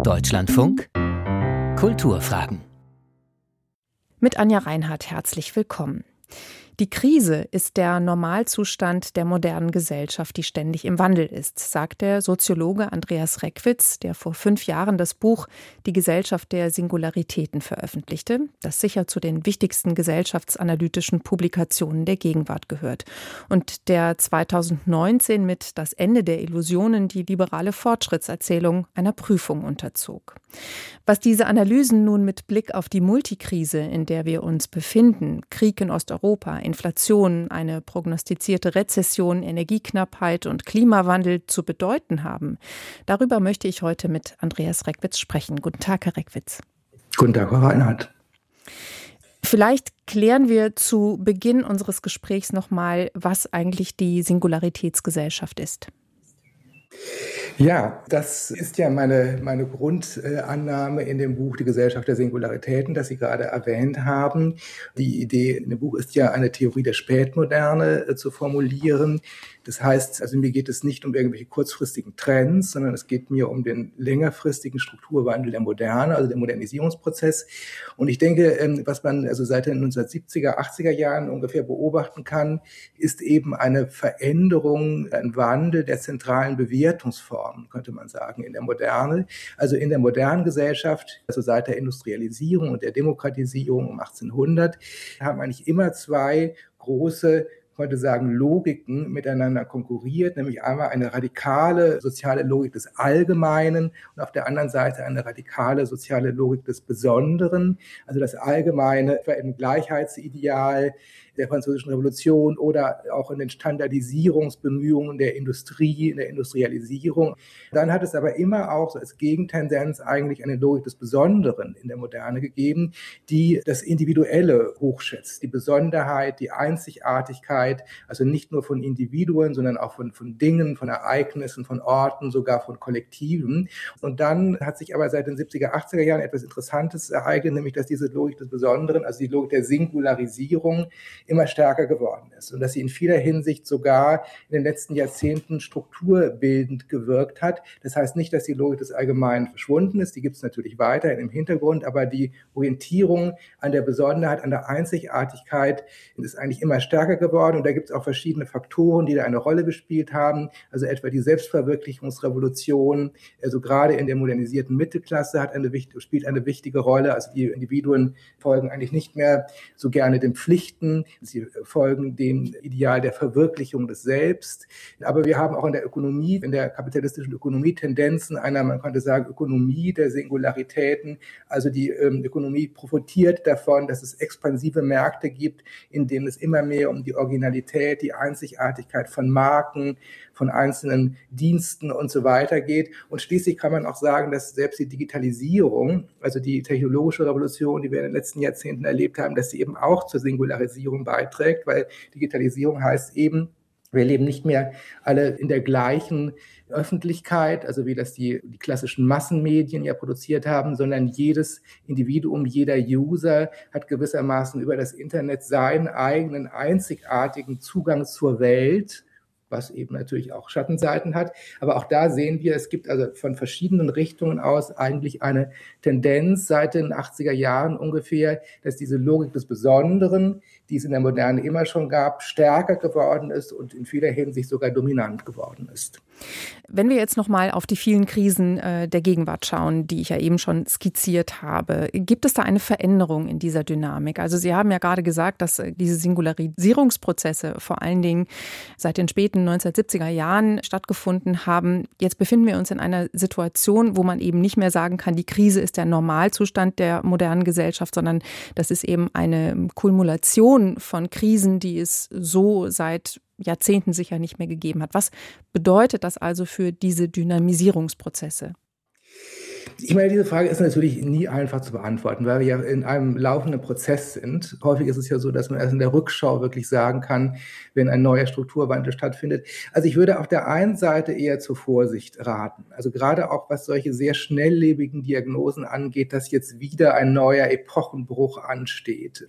Deutschlandfunk Kulturfragen. Mit Anja Reinhardt herzlich willkommen. Die Krise ist der Normalzustand der modernen Gesellschaft, die ständig im Wandel ist, sagt der Soziologe Andreas Reckwitz, der vor fünf Jahren das Buch Die Gesellschaft der Singularitäten veröffentlichte, das sicher zu den wichtigsten gesellschaftsanalytischen Publikationen der Gegenwart gehört und der 2019 mit Das Ende der Illusionen die liberale Fortschrittserzählung einer Prüfung unterzog. Was diese Analysen nun mit Blick auf die Multikrise, in der wir uns befinden, Krieg in Osteuropa, Inflation, eine prognostizierte Rezession, Energieknappheit und Klimawandel zu bedeuten haben, darüber möchte ich heute mit Andreas Reckwitz sprechen. Guten Tag, Herr Reckwitz. Guten Tag, Herr Reinhardt. Vielleicht klären wir zu Beginn unseres Gesprächs nochmal, was eigentlich die Singularitätsgesellschaft ist. Ja, das ist ja meine, meine Grundannahme in dem Buch Die Gesellschaft der Singularitäten, das Sie gerade erwähnt haben. Die Idee in dem Buch ist ja, eine Theorie der Spätmoderne äh, zu formulieren, das heißt, also mir geht es nicht um irgendwelche kurzfristigen Trends, sondern es geht mir um den längerfristigen Strukturwandel der Moderne, also den Modernisierungsprozess. Und ich denke, ähm, was man also seit den 1970er, 80er Jahren ungefähr beobachten kann, ist eben eine Veränderung, ein Wandel der zentralen Bewertungsformen, könnte man sagen, in der Moderne. Also in der modernen Gesellschaft, also seit der Industrialisierung und der Demokratisierung um 1800, haben eigentlich immer zwei große heute sagen, Logiken miteinander konkurriert, nämlich einmal eine radikale soziale Logik des Allgemeinen und auf der anderen Seite eine radikale soziale Logik des Besonderen. Also das Allgemeine etwa im Gleichheitsideal, der Französischen Revolution oder auch in den Standardisierungsbemühungen der Industrie, in der Industrialisierung. Dann hat es aber immer auch so als Gegentendenz eigentlich eine Logik des Besonderen in der Moderne gegeben, die das Individuelle hochschätzt, die Besonderheit, die Einzigartigkeit, also nicht nur von Individuen, sondern auch von, von Dingen, von Ereignissen, von Orten, sogar von Kollektiven. Und dann hat sich aber seit den 70er, 80er Jahren etwas Interessantes ereignet, nämlich dass diese Logik des Besonderen, also die Logik der Singularisierung, immer stärker geworden ist und dass sie in vieler Hinsicht sogar in den letzten Jahrzehnten strukturbildend gewirkt hat. Das heißt nicht, dass die Logik des Allgemeinen verschwunden ist, die gibt es natürlich weiterhin im Hintergrund, aber die Orientierung an der Besonderheit, an der Einzigartigkeit ist eigentlich immer stärker geworden und da gibt es auch verschiedene Faktoren, die da eine Rolle gespielt haben, also etwa die Selbstverwirklichungsrevolution, also gerade in der modernisierten Mittelklasse hat eine, spielt eine wichtige Rolle, also die Individuen folgen eigentlich nicht mehr so gerne den Pflichten, sie folgen dem Ideal der Verwirklichung des Selbst. Aber wir haben auch in der Ökonomie, in der kapitalistischen Ökonomie Tendenzen einer, man könnte sagen, Ökonomie der Singularitäten. Also die ähm, Ökonomie profitiert davon, dass es expansive Märkte gibt, in denen es immer mehr um die Originalität, die Einzigartigkeit von Marken, von einzelnen Diensten und so weiter geht. Und schließlich kann man auch sagen, dass selbst die Digitalisierung, also die technologische Revolution, die wir in den letzten Jahrzehnten erlebt haben, dass sie eben auch zur Singularisierung beiträgt, weil Digitalisierung heißt eben, wir leben nicht mehr alle in der gleichen Öffentlichkeit, also wie das die, die klassischen Massenmedien ja produziert haben, sondern jedes Individuum, jeder User hat gewissermaßen über das Internet seinen eigenen einzigartigen Zugang zur Welt was eben natürlich auch Schattenseiten hat. Aber auch da sehen wir, es gibt also von verschiedenen Richtungen aus eigentlich eine Tendenz seit den 80er Jahren ungefähr, dass diese Logik des Besonderen, die es in der Moderne immer schon gab, stärker geworden ist und in vieler Hinsicht sogar dominant geworden ist. Wenn wir jetzt noch mal auf die vielen Krisen äh, der Gegenwart schauen, die ich ja eben schon skizziert habe, gibt es da eine Veränderung in dieser Dynamik? Also Sie haben ja gerade gesagt, dass äh, diese Singularisierungsprozesse vor allen Dingen seit den späten 1970er Jahren stattgefunden haben. Jetzt befinden wir uns in einer Situation, wo man eben nicht mehr sagen kann, die Krise ist der Normalzustand der modernen Gesellschaft, sondern das ist eben eine Kumulation von Krisen, die es so seit Jahrzehnten sicher nicht mehr gegeben hat. Was bedeutet das also für diese Dynamisierungsprozesse? Ich meine, diese Frage ist natürlich nie einfach zu beantworten, weil wir ja in einem laufenden Prozess sind. Häufig ist es ja so, dass man erst in der Rückschau wirklich sagen kann, wenn ein neuer Strukturwandel stattfindet. Also ich würde auf der einen Seite eher zur Vorsicht raten. Also gerade auch was solche sehr schnelllebigen Diagnosen angeht, dass jetzt wieder ein neuer Epochenbruch ansteht.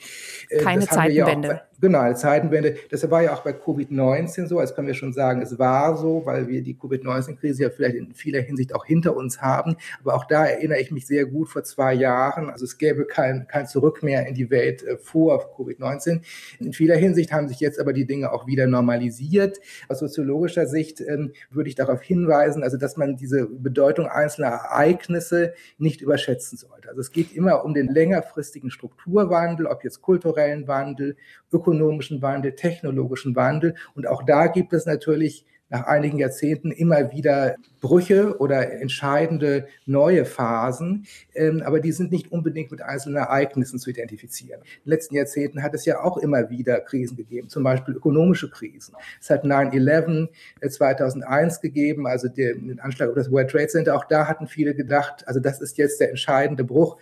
Äh, Keine Zeitenwende. Ja genau, eine Zeitenwende. Das war ja auch bei Covid-19 so. Als können wir schon sagen, es war so, weil wir die Covid-19-Krise ja vielleicht in vieler Hinsicht auch hinter uns haben. Aber auch da erinnere ich mich sehr gut vor zwei Jahren. Also es gäbe kein, kein Zurück mehr in die Welt äh, vor Covid-19. In vieler Hinsicht haben sich jetzt aber die Dinge auch wieder normalisiert. Aus soziologischer Sicht ähm, würde ich darauf hinweisen, also dass man diese Bedeutung einzelner Ereignisse nicht überschätzen sollte. Also es geht immer um den längerfristigen Strukturwandel, ob jetzt kulturellen Wandel, ökonomischen Wandel, technologischen Wandel. Und auch da gibt es natürlich nach einigen Jahrzehnten immer wieder Brüche oder entscheidende neue Phasen, ähm, aber die sind nicht unbedingt mit einzelnen Ereignissen zu identifizieren. In den letzten Jahrzehnten hat es ja auch immer wieder Krisen gegeben, zum Beispiel ökonomische Krisen. Es hat 9-11 2001 äh, gegeben, also den Anschlag auf das World Trade Center. Auch da hatten viele gedacht, also das ist jetzt der entscheidende Bruch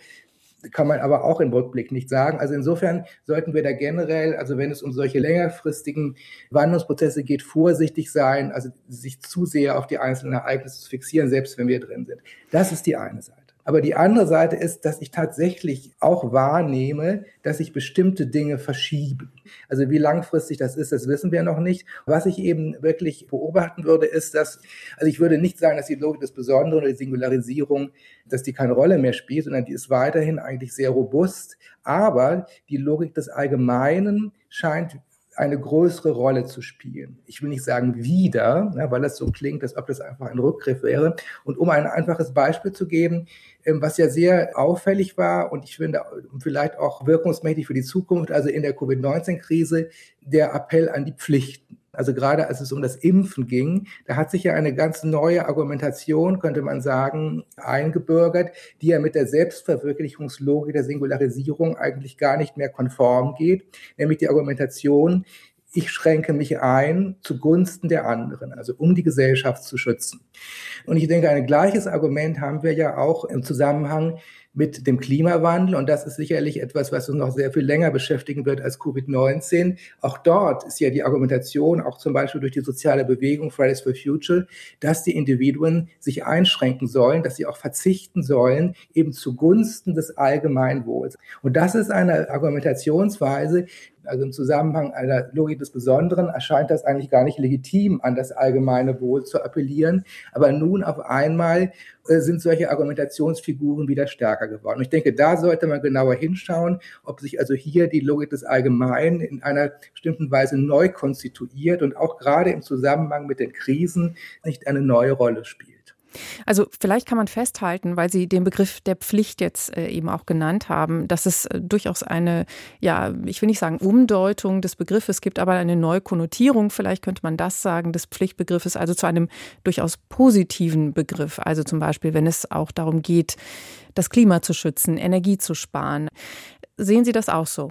kann man aber auch im Rückblick nicht sagen. Also insofern sollten wir da generell, also wenn es um solche längerfristigen Wandlungsprozesse geht, vorsichtig sein, also sich zu sehr auf die einzelnen Ereignisse fixieren, selbst wenn wir drin sind. Das ist die eine Seite. Aber die andere Seite ist, dass ich tatsächlich auch wahrnehme, dass sich bestimmte Dinge verschieben. Also wie langfristig das ist, das wissen wir noch nicht. Was ich eben wirklich beobachten würde, ist, dass, also ich würde nicht sagen, dass die Logik des Besonderen oder die Singularisierung, dass die keine Rolle mehr spielt, sondern die ist weiterhin eigentlich sehr robust. Aber die Logik des Allgemeinen scheint eine größere Rolle zu spielen. Ich will nicht sagen wieder, ne, weil das so klingt, als ob das einfach ein Rückgriff wäre. Und um ein einfaches Beispiel zu geben, ähm, was ja sehr auffällig war und ich finde vielleicht auch wirkungsmächtig für die Zukunft, also in der Covid-19-Krise, der Appell an die Pflichten. Also gerade als es um das Impfen ging, da hat sich ja eine ganz neue Argumentation, könnte man sagen, eingebürgert, die ja mit der Selbstverwirklichungslogik der Singularisierung eigentlich gar nicht mehr konform geht, nämlich die Argumentation, ich schränke mich ein zugunsten der anderen, also um die Gesellschaft zu schützen. Und ich denke, ein gleiches Argument haben wir ja auch im Zusammenhang mit dem Klimawandel. Und das ist sicherlich etwas, was uns noch sehr viel länger beschäftigen wird als Covid-19. Auch dort ist ja die Argumentation, auch zum Beispiel durch die soziale Bewegung Fridays for Future, dass die Individuen sich einschränken sollen, dass sie auch verzichten sollen, eben zugunsten des Allgemeinwohls. Und das ist eine Argumentationsweise, also im Zusammenhang einer Logik des Besonderen erscheint das eigentlich gar nicht legitim, an das allgemeine Wohl zu appellieren. Aber nun auf einmal äh, sind solche Argumentationsfiguren wieder stärker geworden. Und ich denke, da sollte man genauer hinschauen, ob sich also hier die Logik des Allgemeinen in einer bestimmten Weise neu konstituiert und auch gerade im Zusammenhang mit den Krisen nicht eine neue Rolle spielt. Also vielleicht kann man festhalten, weil Sie den Begriff der Pflicht jetzt äh, eben auch genannt haben, dass es äh, durchaus eine, ja, ich will nicht sagen Umdeutung des Begriffes gibt, aber eine neue Konnotierung, vielleicht könnte man das sagen, des Pflichtbegriffes, also zu einem durchaus positiven Begriff. Also zum Beispiel, wenn es auch darum geht, das Klima zu schützen, Energie zu sparen. Sehen Sie das auch so?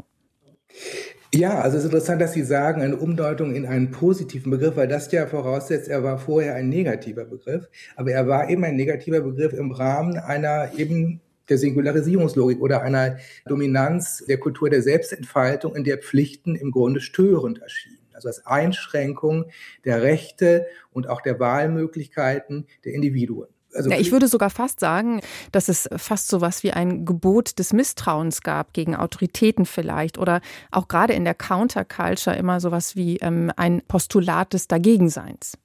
Ja, also es ist interessant, dass Sie sagen, eine Umdeutung in einen positiven Begriff, weil das ja voraussetzt, er war vorher ein negativer Begriff, aber er war eben ein negativer Begriff im Rahmen einer eben der Singularisierungslogik oder einer Dominanz der Kultur der Selbstentfaltung, in der Pflichten im Grunde störend erschienen. Also als Einschränkung der Rechte und auch der Wahlmöglichkeiten der Individuen. Also ja, ich würde sogar fast sagen, dass es fast so was wie ein Gebot des Misstrauens gab gegen Autoritäten vielleicht oder auch gerade in der Counterculture immer so was wie ähm, ein Postulat des Dagegenseins.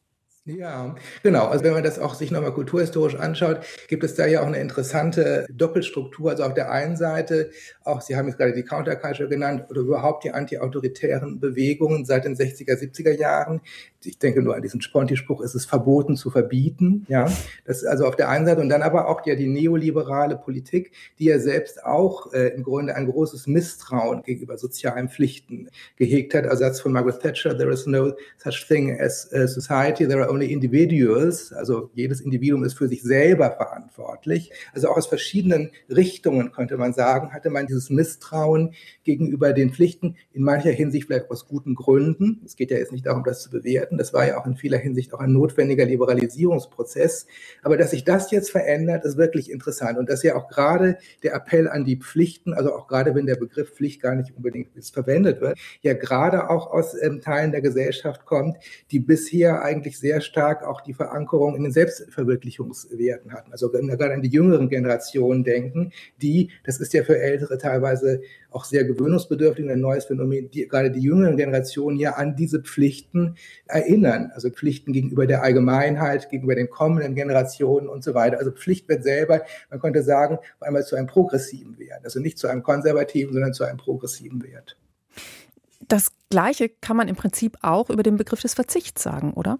Ja, genau. Also wenn man das auch sich nochmal kulturhistorisch anschaut, gibt es da ja auch eine interessante Doppelstruktur. Also auf der einen Seite, auch Sie haben jetzt gerade die Counterculture genannt, oder überhaupt die antiautoritären Bewegungen seit den 60er, 70er Jahren. Ich denke nur an diesen Sponti-Spruch, es ist verboten zu verbieten. Ja, das ist also auf der einen Seite. Und dann aber auch ja die neoliberale Politik, die ja selbst auch äh, im Grunde ein großes Misstrauen gegenüber sozialen Pflichten gehegt hat. Also von Margaret Thatcher, there is no such thing as a society, there are only individuals, also jedes Individuum ist für sich selber verantwortlich. Also auch aus verschiedenen Richtungen könnte man sagen, hatte man dieses Misstrauen gegenüber den Pflichten, in mancher Hinsicht vielleicht aus guten Gründen. Es geht ja jetzt nicht darum, das zu bewerten. Das war ja auch in vieler Hinsicht auch ein notwendiger Liberalisierungsprozess. Aber dass sich das jetzt verändert, ist wirklich interessant. Und dass ja auch gerade der Appell an die Pflichten, also auch gerade wenn der Begriff Pflicht gar nicht unbedingt verwendet wird, ja gerade auch aus ähm, Teilen der Gesellschaft kommt, die bisher eigentlich sehr stark auch die Verankerung in den Selbstverwirklichungswerten hatten. Also gerade an die jüngeren Generationen denken, die, das ist ja für Ältere teilweise auch sehr gewöhnungsbedürftig und ein neues Phänomen, die, gerade die jüngeren Generationen ja an diese Pflichten erinnern. Also Pflichten gegenüber der Allgemeinheit, gegenüber den kommenden Generationen und so weiter. Also Pflicht wird selber, man könnte sagen, einmal zu einem progressiven Wert. Also nicht zu einem konservativen, sondern zu einem progressiven Wert. Das Gleiche kann man im Prinzip auch über den Begriff des Verzichts sagen, oder?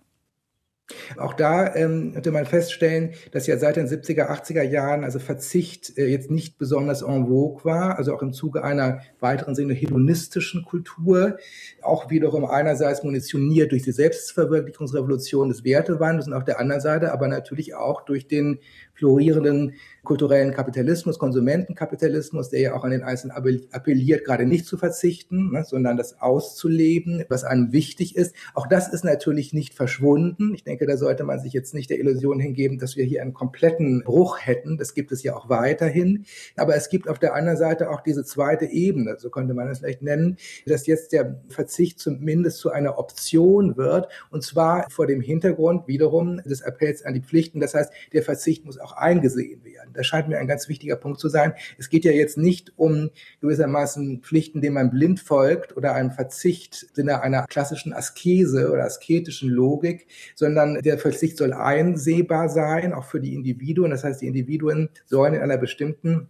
Auch da ähm, könnte man feststellen, dass ja seit den 70er, 80er Jahren also Verzicht äh, jetzt nicht besonders en vogue war, also auch im Zuge einer weiteren Sinne hedonistischen Kultur, auch wiederum einerseits munitioniert durch die Selbstverwirklichungsrevolution des Wertewandels und auf der anderen Seite aber natürlich auch durch den florierenden kulturellen Kapitalismus, Konsumentenkapitalismus, der ja auch an den Einzelnen appelliert, gerade nicht zu verzichten, ne, sondern das auszuleben, was einem wichtig ist. Auch das ist natürlich nicht verschwunden. Ich denke, da sollte man sich jetzt nicht der Illusion hingeben, dass wir hier einen kompletten Bruch hätten. Das gibt es ja auch weiterhin. Aber es gibt auf der anderen Seite auch diese zweite Ebene, so könnte man es vielleicht nennen, dass jetzt der Verzicht zumindest zu einer Option wird. Und zwar vor dem Hintergrund wiederum des Appells an die Pflichten. Das heißt, der Verzicht muss auch eingesehen werden. Das scheint mir ein ganz wichtiger Punkt zu sein. Es geht ja jetzt nicht um gewissermaßen Pflichten, denen man blind folgt oder einem Verzicht im Sinne einer klassischen Askese oder asketischen Logik, sondern der Verzicht soll einsehbar sein, auch für die Individuen. Das heißt, die Individuen sollen in einer bestimmten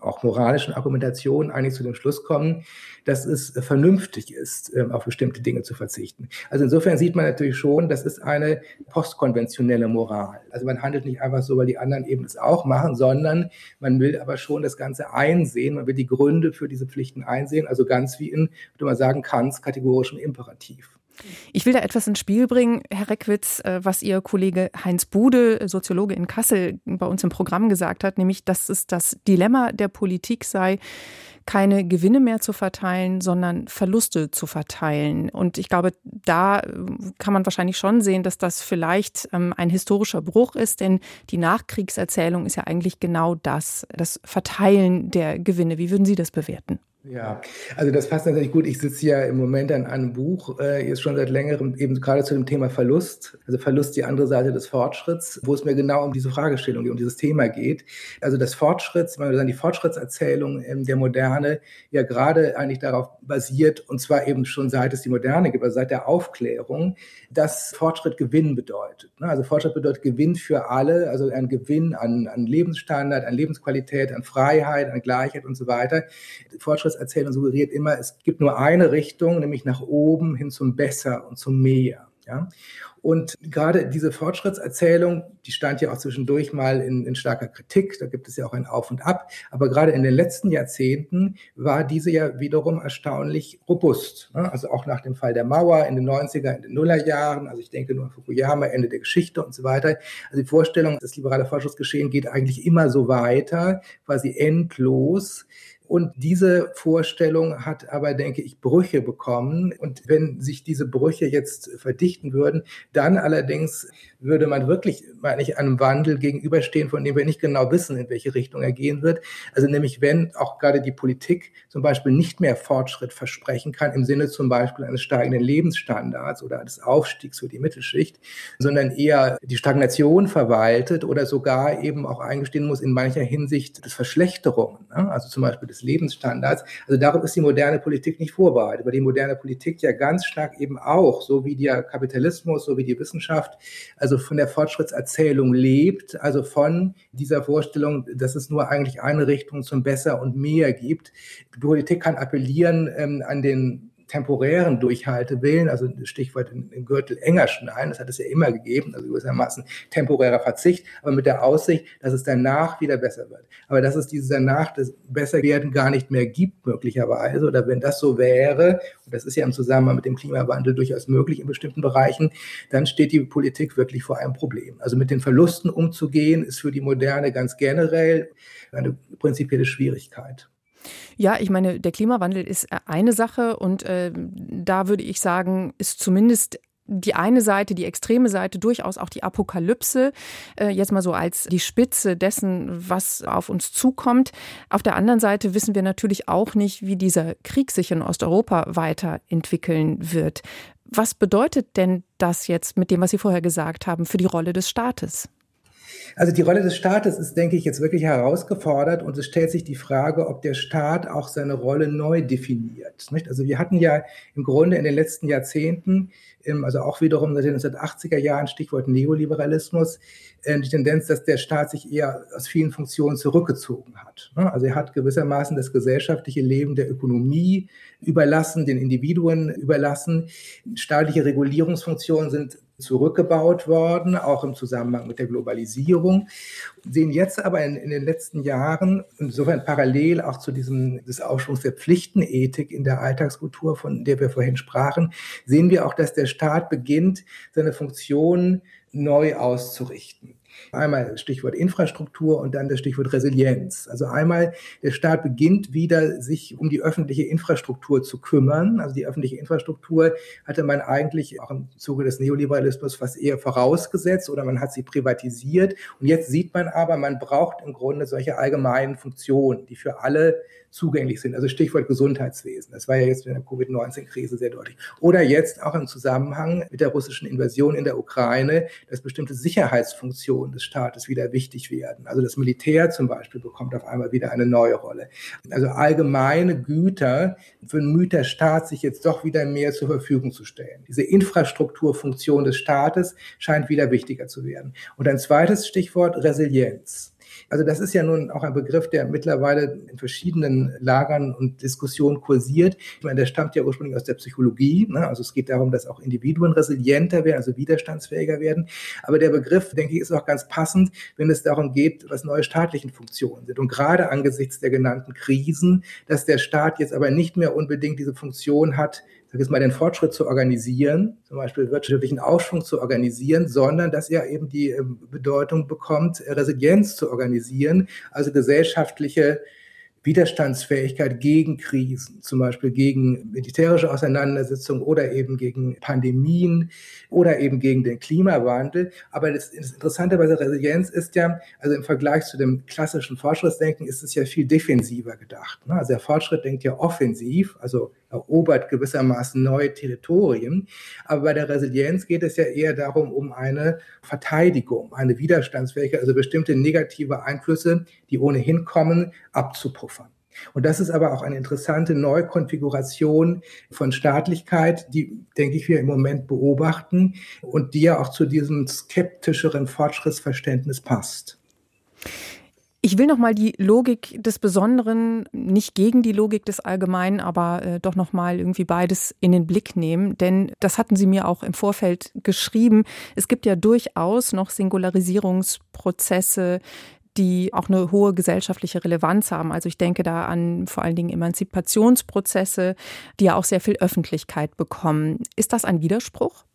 auch moralischen Argumentationen eigentlich zu dem Schluss kommen, dass es vernünftig ist, ähm, auf bestimmte Dinge zu verzichten. Also insofern sieht man natürlich schon, das ist eine postkonventionelle Moral. Also man handelt nicht einfach so, weil die anderen eben es auch machen, sondern man will aber schon das Ganze einsehen, man will die Gründe für diese Pflichten einsehen, also ganz wie in, würde man sagen, Kants kategorischem Imperativ. Ich will da etwas ins Spiel bringen, Herr Reckwitz, äh, was Ihr Kollege Heinz Bude, Soziologe in Kassel, bei uns im Programm gesagt hat, nämlich, dass es das Dilemma der Politik sei, keine Gewinne mehr zu verteilen, sondern Verluste zu verteilen. Und ich glaube, da äh, kann man wahrscheinlich schon sehen, dass das vielleicht ähm, ein historischer Bruch ist, denn die Nachkriegserzählung ist ja eigentlich genau das, das Verteilen der Gewinne. Wie würden Sie das bewerten? Ja, also das passt natürlich gut. Ich sitze ja im Moment an einem Buch, äh, jetzt schon seit längerem, eben gerade zu dem Thema Verlust. Also Verlust, die andere Seite des Fortschritts, wo es mir genau um diese Fragestellung, um dieses Thema geht. Also das Fortschritts, man würde sagen, die Fortschrittserzählung ähm, der Moderne ja gerade eigentlich darauf basiert, und zwar eben schon seit es die Moderne gibt, also seit der Aufklärung, dass Fortschritt Gewinn bedeutet. Ne? Also Fortschritt bedeutet Gewinn für alle, also ein Gewinn an, an Lebensstandard, an Lebensqualität, an Freiheit, an Gleichheit und so weiter. Fortschritt Fortschrittserzählung suggeriert immer, es gibt nur eine Richtung, nämlich nach oben hin zum Besser und zum Mehr. Ja? Und gerade diese Fortschrittserzählung, die stand ja auch zwischendurch mal in, in, starker Kritik, da gibt es ja auch ein Auf und Ab, aber gerade in den letzten Jahrzehnten war diese ja wiederum erstaunlich robust. Ne? Also auch nach dem Fall der Mauer in den 90er, in den Nullerjahren, also ich denke nur an Fukuyama, Ende der Geschichte und so weiter. Also die Vorstellung, das liberale Fortschrittsgeschehen geht eigentlich immer so weiter, quasi endlos. Und diese Vorstellung hat aber, denke ich, Brüche bekommen. Und wenn sich diese Brüche jetzt verdichten würden, dann allerdings würde man wirklich, meine ich, einem Wandel gegenüberstehen, von dem wir nicht genau wissen, in welche Richtung er gehen wird. Also nämlich, wenn auch gerade die Politik zum Beispiel nicht mehr Fortschritt versprechen kann, im Sinne zum Beispiel eines steigenden Lebensstandards oder eines Aufstiegs für die Mittelschicht, sondern eher die Stagnation verwaltet oder sogar eben auch eingestehen muss in mancher Hinsicht des Verschlechterungen, ne? also zum Beispiel des Lebensstandards. Also darauf ist die moderne Politik nicht vorbereitet, weil die moderne Politik ja ganz stark eben auch, so wie der Kapitalismus, so wie die Wissenschaft, also von der Fortschrittserzählung lebt, also von dieser Vorstellung, dass es nur eigentlich eine Richtung zum Besser und mehr gibt. Die Politik kann appellieren ähm, an den temporären Durchhaltewillen, also Stichwort im Gürtel enger schneiden, das hat es ja immer gegeben, also gewissermaßen temporärer Verzicht, aber mit der Aussicht, dass es danach wieder besser wird. Aber dass es dieses danach das Besserwerden gar nicht mehr gibt, möglicherweise, oder wenn das so wäre, und das ist ja im Zusammenhang mit dem Klimawandel durchaus möglich in bestimmten Bereichen, dann steht die Politik wirklich vor einem Problem. Also mit den Verlusten umzugehen, ist für die Moderne ganz generell eine prinzipielle Schwierigkeit. Ja, ich meine, der Klimawandel ist äh, eine Sache und äh, da würde ich sagen, ist zumindest die eine Seite, die extreme Seite, durchaus auch die Apokalypse, äh, jetzt mal so als die Spitze dessen, was auf uns zukommt. Auf der anderen Seite wissen wir natürlich auch nicht, wie dieser Krieg sich in Osteuropa weiterentwickeln wird. Was bedeutet denn das jetzt mit dem, was Sie vorher gesagt haben, für die Rolle des Staates? Also die Rolle des Staates ist, denke ich, jetzt wirklich herausgefordert und es stellt sich die Frage, ob der Staat auch seine Rolle neu definiert. Nicht? Also wir hatten ja im Grunde in den letzten Jahrzehnten, also auch wiederum seit den 1980er Jahren, Stichwort Neoliberalismus, äh, die Tendenz, dass der Staat sich eher aus vielen Funktionen zurückgezogen hat. Ne? Also er hat gewissermaßen das gesellschaftliche Leben der Ökonomie überlassen, den Individuen überlassen. Staatliche Regulierungsfunktionen sind zurückgebaut worden, auch im Zusammenhang mit der Globalisierung. Sehen jetzt aber in, in den letzten Jahren, insofern parallel auch zu diesem des Aufschwungs der Pflichtenethik in der Alltagskultur, von der wir vorhin sprachen, sehen wir auch, dass der Staat beginnt, seine Funktionen neu auszurichten. Einmal Stichwort Infrastruktur und dann das Stichwort Resilienz. Also einmal, der Staat beginnt wieder, sich um die öffentliche Infrastruktur zu kümmern. Also die öffentliche Infrastruktur hatte man eigentlich auch im Zuge des Neoliberalismus fast eher vorausgesetzt oder man hat sie privatisiert. Und jetzt sieht man aber, man braucht im Grunde solche allgemeinen Funktionen, die für alle zugänglich sind. Also Stichwort Gesundheitswesen. Das war ja jetzt in der Covid-19-Krise sehr deutlich. Oder jetzt auch im Zusammenhang mit der russischen Invasion in der Ukraine, dass bestimmte Sicherheitsfunktionen des Staates wieder wichtig werden. Also das Militär zum Beispiel bekommt auf einmal wieder eine neue Rolle. Also allgemeine Güter bemüht der Staat sich jetzt doch wieder mehr zur Verfügung zu stellen. Diese Infrastrukturfunktion des Staates scheint wieder wichtiger zu werden. Und ein zweites Stichwort Resilienz. Also das ist ja nun auch ein Begriff, der mittlerweile in verschiedenen Lagern und Diskussionen kursiert. Ich meine, der stammt ja ursprünglich aus der Psychologie. Ne? Also es geht darum, dass auch Individuen resilienter werden, also widerstandsfähiger werden. Aber der Begriff, denke ich, ist auch ganz passend, wenn es darum geht, was neue staatlichen Funktionen sind. Und gerade angesichts der genannten Krisen, dass der Staat jetzt aber nicht mehr unbedingt diese Funktion hat, sag jetzt mal, den Fortschritt zu organisieren, zum Beispiel wirtschaftlichen Aufschwung zu organisieren, sondern dass er eben die ähm, Bedeutung bekommt, Resilienz zu organisieren, also gesellschaftliche Widerstandsfähigkeit gegen Krisen, zum Beispiel gegen militärische Auseinandersetzungen oder eben gegen Pandemien oder eben gegen den Klimawandel. Aber das, das Interessante bei der Resilienz ist ja, also im Vergleich zu dem klassischen Fortschrittsdenken ist es ja viel defensiver gedacht. Ne? Also der Fortschritt denkt ja offensiv, also erobert gewissermaßen neue Territorien. Aber bei der Resilienz geht es ja eher darum, um eine Verteidigung, eine Widerstandsfähigkeit, also bestimmte negative Einflüsse, die ohnehin kommen, abzupuffern. Und das ist aber auch eine interessante Neukonfiguration von Staatlichkeit, die, denke ich, wir im Moment beobachten und die ja auch zu diesem skeptischeren Fortschrittsverständnis passt. Ich will noch mal die Logik des Besonderen nicht gegen die Logik des Allgemeinen, aber äh, doch noch mal irgendwie beides in den Blick nehmen, denn das hatten Sie mir auch im Vorfeld geschrieben. Es gibt ja durchaus noch Singularisierungsprozesse, die auch eine hohe gesellschaftliche Relevanz haben. Also ich denke da an vor allen Dingen Emanzipationsprozesse, die ja auch sehr viel Öffentlichkeit bekommen. Ist das ein Widerspruch?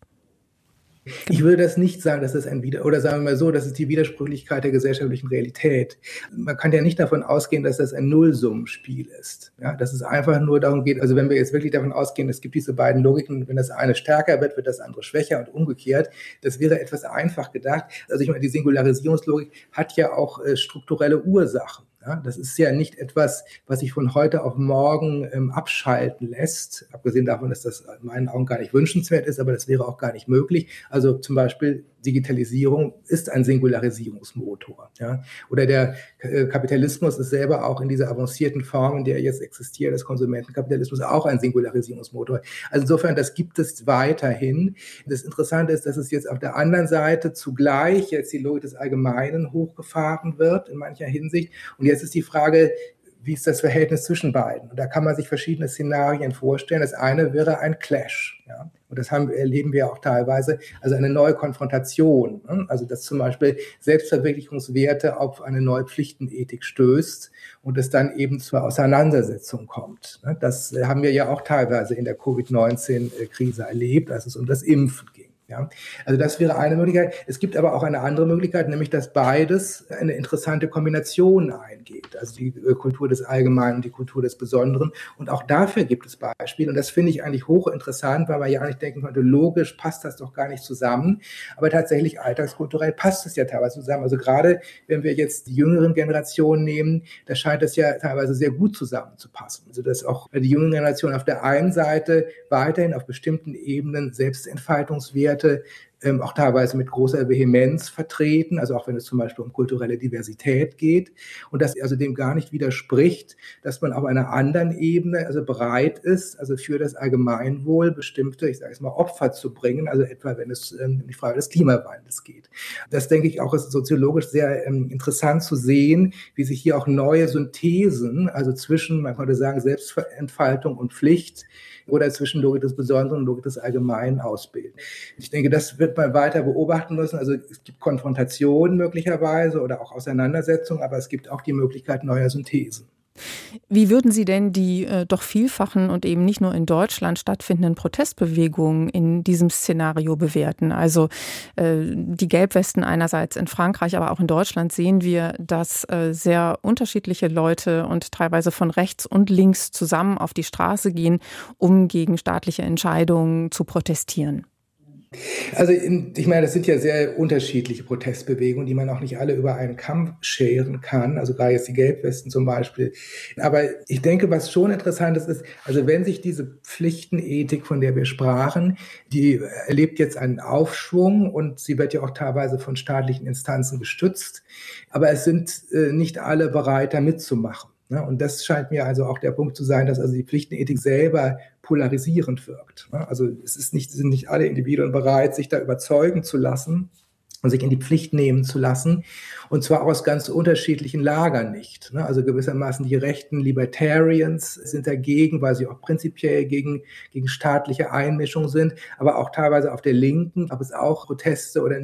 Ich würde das nicht sagen, dass das ein Wider oder sagen wir mal so, das ist die Widersprüchlichkeit der gesellschaftlichen Realität. Man kann ja nicht davon ausgehen, dass das ein Nullsummenspiel ist. Ja, dass es einfach nur darum geht, also wenn wir jetzt wirklich davon ausgehen, es gibt diese beiden Logiken, wenn das eine stärker wird, wird das andere schwächer und umgekehrt. Das wäre etwas einfach gedacht. Also ich meine, die Singularisierungslogik hat ja auch äh, strukturelle Ursachen. Ja, das ist ja nicht etwas, was sich von heute auf morgen ähm, abschalten lässt. Abgesehen davon, dass das in meinen Augen gar nicht wünschenswert ist, aber das wäre auch gar nicht möglich. Also zum Beispiel Digitalisierung ist ein Singularisierungsmotor. Ja? Oder der äh, Kapitalismus ist selber auch in dieser avancierten Form, in der er jetzt existiert, des Konsumentenkapitalismus, auch ein Singularisierungsmotor. Also insofern, das gibt es weiterhin. Das Interessante ist, dass es jetzt auf der anderen Seite zugleich jetzt die Logik des Allgemeinen hochgefahren wird in mancher Hinsicht. Und jetzt ist die Frage, wie ist das Verhältnis zwischen beiden? Und da kann man sich verschiedene Szenarien vorstellen. Das eine wäre ein Clash. Ja? Und das haben, erleben wir auch teilweise, also eine neue Konfrontation. Ne? Also dass zum Beispiel Selbstverwirklichungswerte auf eine neue Pflichtenethik stößt und es dann eben zur Auseinandersetzung kommt. Ne? Das haben wir ja auch teilweise in der Covid-19-Krise erlebt, als es um das Impfen. Ja, also das wäre eine Möglichkeit. Es gibt aber auch eine andere Möglichkeit, nämlich dass beides eine interessante Kombination eingeht. Also die äh, Kultur des Allgemeinen und die Kultur des Besonderen. Und auch dafür gibt es Beispiele. Und das finde ich eigentlich hochinteressant, weil man ja nicht denken könnte, logisch passt das doch gar nicht zusammen. Aber tatsächlich alltagskulturell passt es ja teilweise zusammen. Also gerade wenn wir jetzt die jüngeren Generationen nehmen, da scheint es ja teilweise sehr gut zusammenzupassen. Also dass auch die jüngere Generation auf der einen Seite weiterhin auf bestimmten Ebenen Selbstentfaltungswerte ähm, auch teilweise mit großer Vehemenz vertreten, also auch wenn es zum Beispiel um kulturelle Diversität geht und das also dem gar nicht widerspricht, dass man auf einer anderen Ebene also bereit ist, also für das Allgemeinwohl bestimmte, ich sage es mal, Opfer zu bringen, also etwa wenn es ähm, um die Frage des Klimawandels geht. Das denke ich auch ist soziologisch sehr ähm, interessant zu sehen, wie sich hier auch neue Synthesen, also zwischen, man könnte sagen, Selbstentfaltung und Pflicht, oder zwischen Logik des Besonderen und Logik des Allgemeinen ausbilden. Ich denke, das wird man weiter beobachten müssen. Also es gibt Konfrontationen möglicherweise oder auch Auseinandersetzungen, aber es gibt auch die Möglichkeit neuer Synthesen. Wie würden Sie denn die äh, doch vielfachen und eben nicht nur in Deutschland stattfindenden Protestbewegungen in diesem Szenario bewerten? Also äh, die Gelbwesten einerseits in Frankreich, aber auch in Deutschland sehen wir, dass äh, sehr unterschiedliche Leute und teilweise von rechts und links zusammen auf die Straße gehen, um gegen staatliche Entscheidungen zu protestieren. Also ich meine, das sind ja sehr unterschiedliche Protestbewegungen, die man auch nicht alle über einen Kamm scheren kann. Also gerade jetzt die Gelbwesten zum Beispiel. Aber ich denke, was schon interessant ist, ist, also wenn sich diese Pflichtenethik, von der wir sprachen, die erlebt jetzt einen Aufschwung und sie wird ja auch teilweise von staatlichen Instanzen gestützt. Aber es sind äh, nicht alle bereit, da mitzumachen. Ne? Und das scheint mir also auch der Punkt zu sein, dass also die Pflichtenethik selber polarisierend wirkt. Also es ist nicht, sind nicht alle Individuen bereit, sich da überzeugen zu lassen und sich in die Pflicht nehmen zu lassen. Und zwar aus ganz unterschiedlichen Lagern nicht. Ne? Also gewissermaßen die rechten Libertarians sind dagegen, weil sie auch prinzipiell gegen, gegen staatliche Einmischung sind, aber auch teilweise auf der Linken gab es auch Proteste oder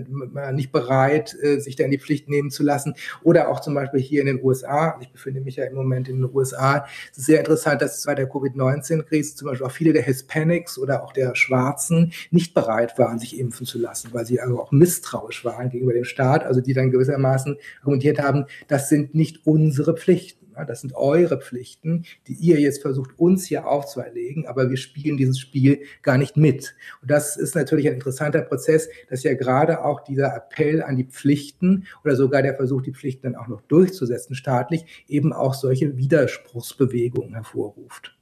nicht bereit, äh, sich da in die Pflicht nehmen zu lassen. Oder auch zum Beispiel hier in den USA, ich befinde mich ja im Moment in den USA, es ist sehr interessant, dass bei der Covid-19-Krise zum Beispiel auch viele der Hispanics oder auch der Schwarzen nicht bereit waren, sich impfen zu lassen, weil sie also auch misstrauisch waren gegenüber dem Staat, also die dann gewissermaßen argumentiert haben, das sind nicht unsere Pflichten. Das sind eure Pflichten, die ihr jetzt versucht, uns hier aufzuerlegen, aber wir spielen dieses Spiel gar nicht mit. Und das ist natürlich ein interessanter Prozess, dass ja gerade auch dieser Appell an die Pflichten oder sogar der Versuch, die Pflichten dann auch noch durchzusetzen staatlich, eben auch solche Widerspruchsbewegungen hervorruft.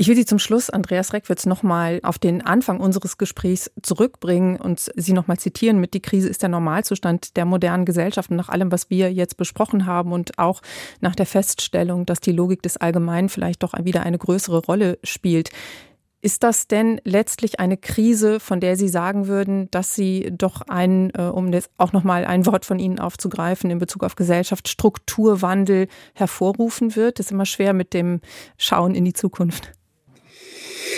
Ich will Sie zum Schluss, Andreas Reckwitz, nochmal auf den Anfang unseres Gesprächs zurückbringen und Sie nochmal zitieren mit, die Krise ist der Normalzustand der modernen Gesellschaft und nach allem, was wir jetzt besprochen haben und auch nach der Feststellung, dass die Logik des Allgemeinen vielleicht doch wieder eine größere Rolle spielt. Ist das denn letztlich eine Krise, von der Sie sagen würden, dass sie doch ein, äh, um jetzt auch nochmal ein Wort von Ihnen aufzugreifen in Bezug auf Gesellschaft, Strukturwandel hervorrufen wird? Das ist immer schwer mit dem Schauen in die Zukunft.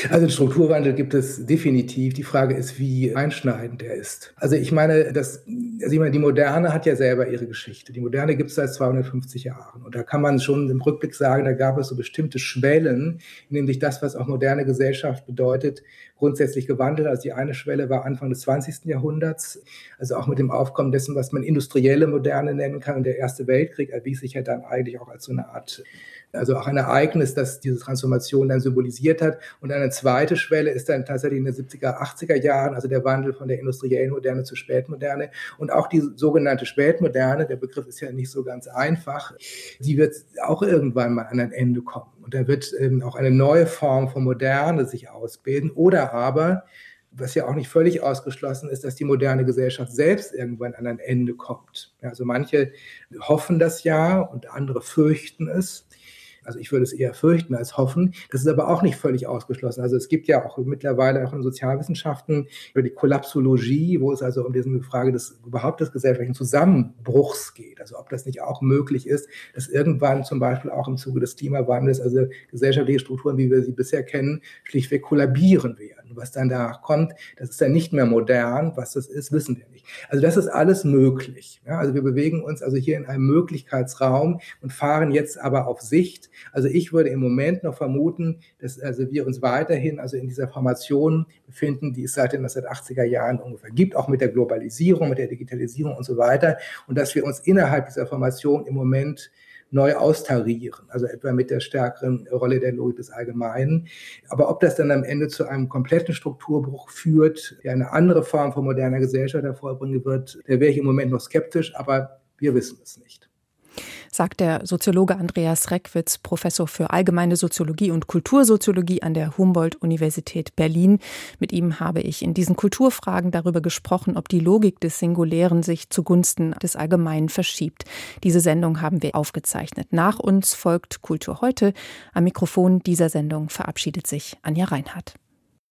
Also den Strukturwandel gibt es definitiv. Die Frage ist, wie einschneidend er ist. Also ich meine, das, also ich meine, die Moderne hat ja selber ihre Geschichte. Die Moderne gibt es seit 250 Jahren. Und da kann man schon im Rückblick sagen, da gab es so bestimmte Schwellen, in denen sich das, was auch moderne Gesellschaft bedeutet, grundsätzlich gewandelt. Also die eine Schwelle war Anfang des 20. Jahrhunderts, also auch mit dem Aufkommen dessen, was man industrielle Moderne nennen kann. Und der Erste Weltkrieg erwies sich ja dann eigentlich auch als so eine Art also auch ein Ereignis, das diese Transformation dann symbolisiert hat. Und eine zweite Schwelle ist dann tatsächlich in den 70er, 80er Jahren, also der Wandel von der industriellen Moderne zur Spätmoderne. Und auch die sogenannte Spätmoderne, der Begriff ist ja nicht so ganz einfach, die wird auch irgendwann mal an ein Ende kommen. Und da wird ähm, auch eine neue Form von Moderne sich ausbilden. Oder aber, was ja auch nicht völlig ausgeschlossen ist, dass die moderne Gesellschaft selbst irgendwann an ein Ende kommt. Also manche hoffen das ja und andere fürchten es. Also ich würde es eher fürchten als hoffen. Das ist aber auch nicht völlig ausgeschlossen. Also es gibt ja auch mittlerweile auch in Sozialwissenschaften über die Kollapsologie, wo es also um diese Frage des überhaupt des gesellschaftlichen Zusammenbruchs geht. Also ob das nicht auch möglich ist, dass irgendwann zum Beispiel auch im Zuge des Klimawandels, also gesellschaftliche Strukturen, wie wir sie bisher kennen, schlichtweg kollabieren werden. Was dann danach kommt, das ist dann nicht mehr modern. Was das ist, wissen wir nicht. Also das ist alles möglich. Ja, also wir bewegen uns also hier in einem Möglichkeitsraum und fahren jetzt aber auf Sicht. Also ich würde im Moment noch vermuten, dass also wir uns weiterhin also in dieser Formation befinden, die es seit den 1980er Jahren ungefähr gibt, auch mit der Globalisierung, mit der Digitalisierung und so weiter. Und dass wir uns innerhalb dieser Formation im Moment neu austarieren, also etwa mit der stärkeren Rolle der Logik des Allgemeinen. Aber ob das dann am Ende zu einem kompletten Strukturbruch führt, der eine andere Form von moderner Gesellschaft hervorbringen wird, da wäre ich im Moment noch skeptisch, aber wir wissen es nicht sagt der Soziologe Andreas Reckwitz, Professor für allgemeine Soziologie und Kultursoziologie an der Humboldt-Universität Berlin. Mit ihm habe ich in diesen Kulturfragen darüber gesprochen, ob die Logik des Singulären sich zugunsten des Allgemeinen verschiebt. Diese Sendung haben wir aufgezeichnet. Nach uns folgt Kultur heute. Am Mikrofon dieser Sendung verabschiedet sich Anja Reinhardt.